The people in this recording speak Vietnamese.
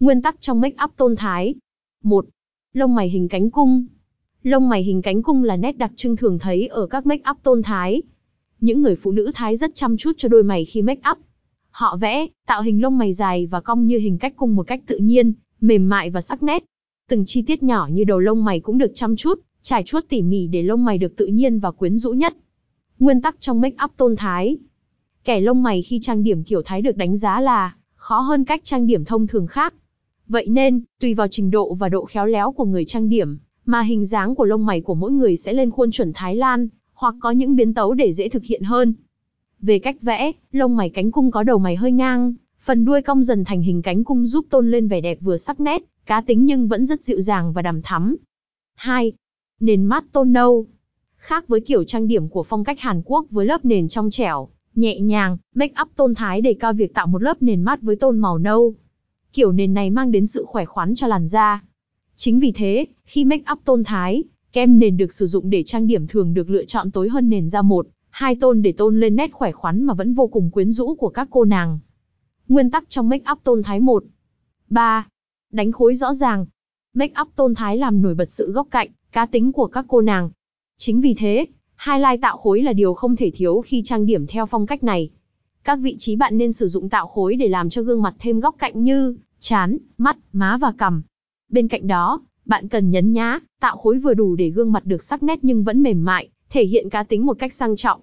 Nguyên tắc trong make up tôn thái. 1. Lông mày hình cánh cung. Lông mày hình cánh cung là nét đặc trưng thường thấy ở các make up tôn thái. Những người phụ nữ Thái rất chăm chút cho đôi mày khi make up. Họ vẽ, tạo hình lông mày dài và cong như hình cách cung một cách tự nhiên, mềm mại và sắc nét. Từng chi tiết nhỏ như đầu lông mày cũng được chăm chút, trải chuốt tỉ mỉ để lông mày được tự nhiên và quyến rũ nhất. Nguyên tắc trong make up tôn Thái. Kẻ lông mày khi trang điểm kiểu Thái được đánh giá là khó hơn cách trang điểm thông thường khác. Vậy nên, tùy vào trình độ và độ khéo léo của người trang điểm, mà hình dáng của lông mày của mỗi người sẽ lên khuôn chuẩn Thái Lan, hoặc có những biến tấu để dễ thực hiện hơn. Về cách vẽ, lông mày cánh cung có đầu mày hơi ngang, phần đuôi cong dần thành hình cánh cung giúp tôn lên vẻ đẹp vừa sắc nét, cá tính nhưng vẫn rất dịu dàng và đằm thắm. 2. Nền mát tôn nâu. Khác với kiểu trang điểm của phong cách Hàn Quốc với lớp nền trong trẻo, nhẹ nhàng, make up tôn thái đề cao việc tạo một lớp nền mát với tôn màu nâu. Kiểu nền này mang đến sự khỏe khoắn cho làn da. Chính vì thế, khi make up tôn thái, kem nền được sử dụng để trang điểm thường được lựa chọn tối hơn nền da một, hai tôn để tôn lên nét khỏe khoắn mà vẫn vô cùng quyến rũ của các cô nàng. Nguyên tắc trong make up tôn thái 1. 3. Đánh khối rõ ràng. Make up tôn thái làm nổi bật sự góc cạnh, cá tính của các cô nàng. Chính vì thế, highlight tạo khối là điều không thể thiếu khi trang điểm theo phong cách này. Các vị trí bạn nên sử dụng tạo khối để làm cho gương mặt thêm góc cạnh như chán, mắt, má và cằm. Bên cạnh đó, bạn cần nhấn nhá, tạo khối vừa đủ để gương mặt được sắc nét nhưng vẫn mềm mại, thể hiện cá tính một cách sang trọng.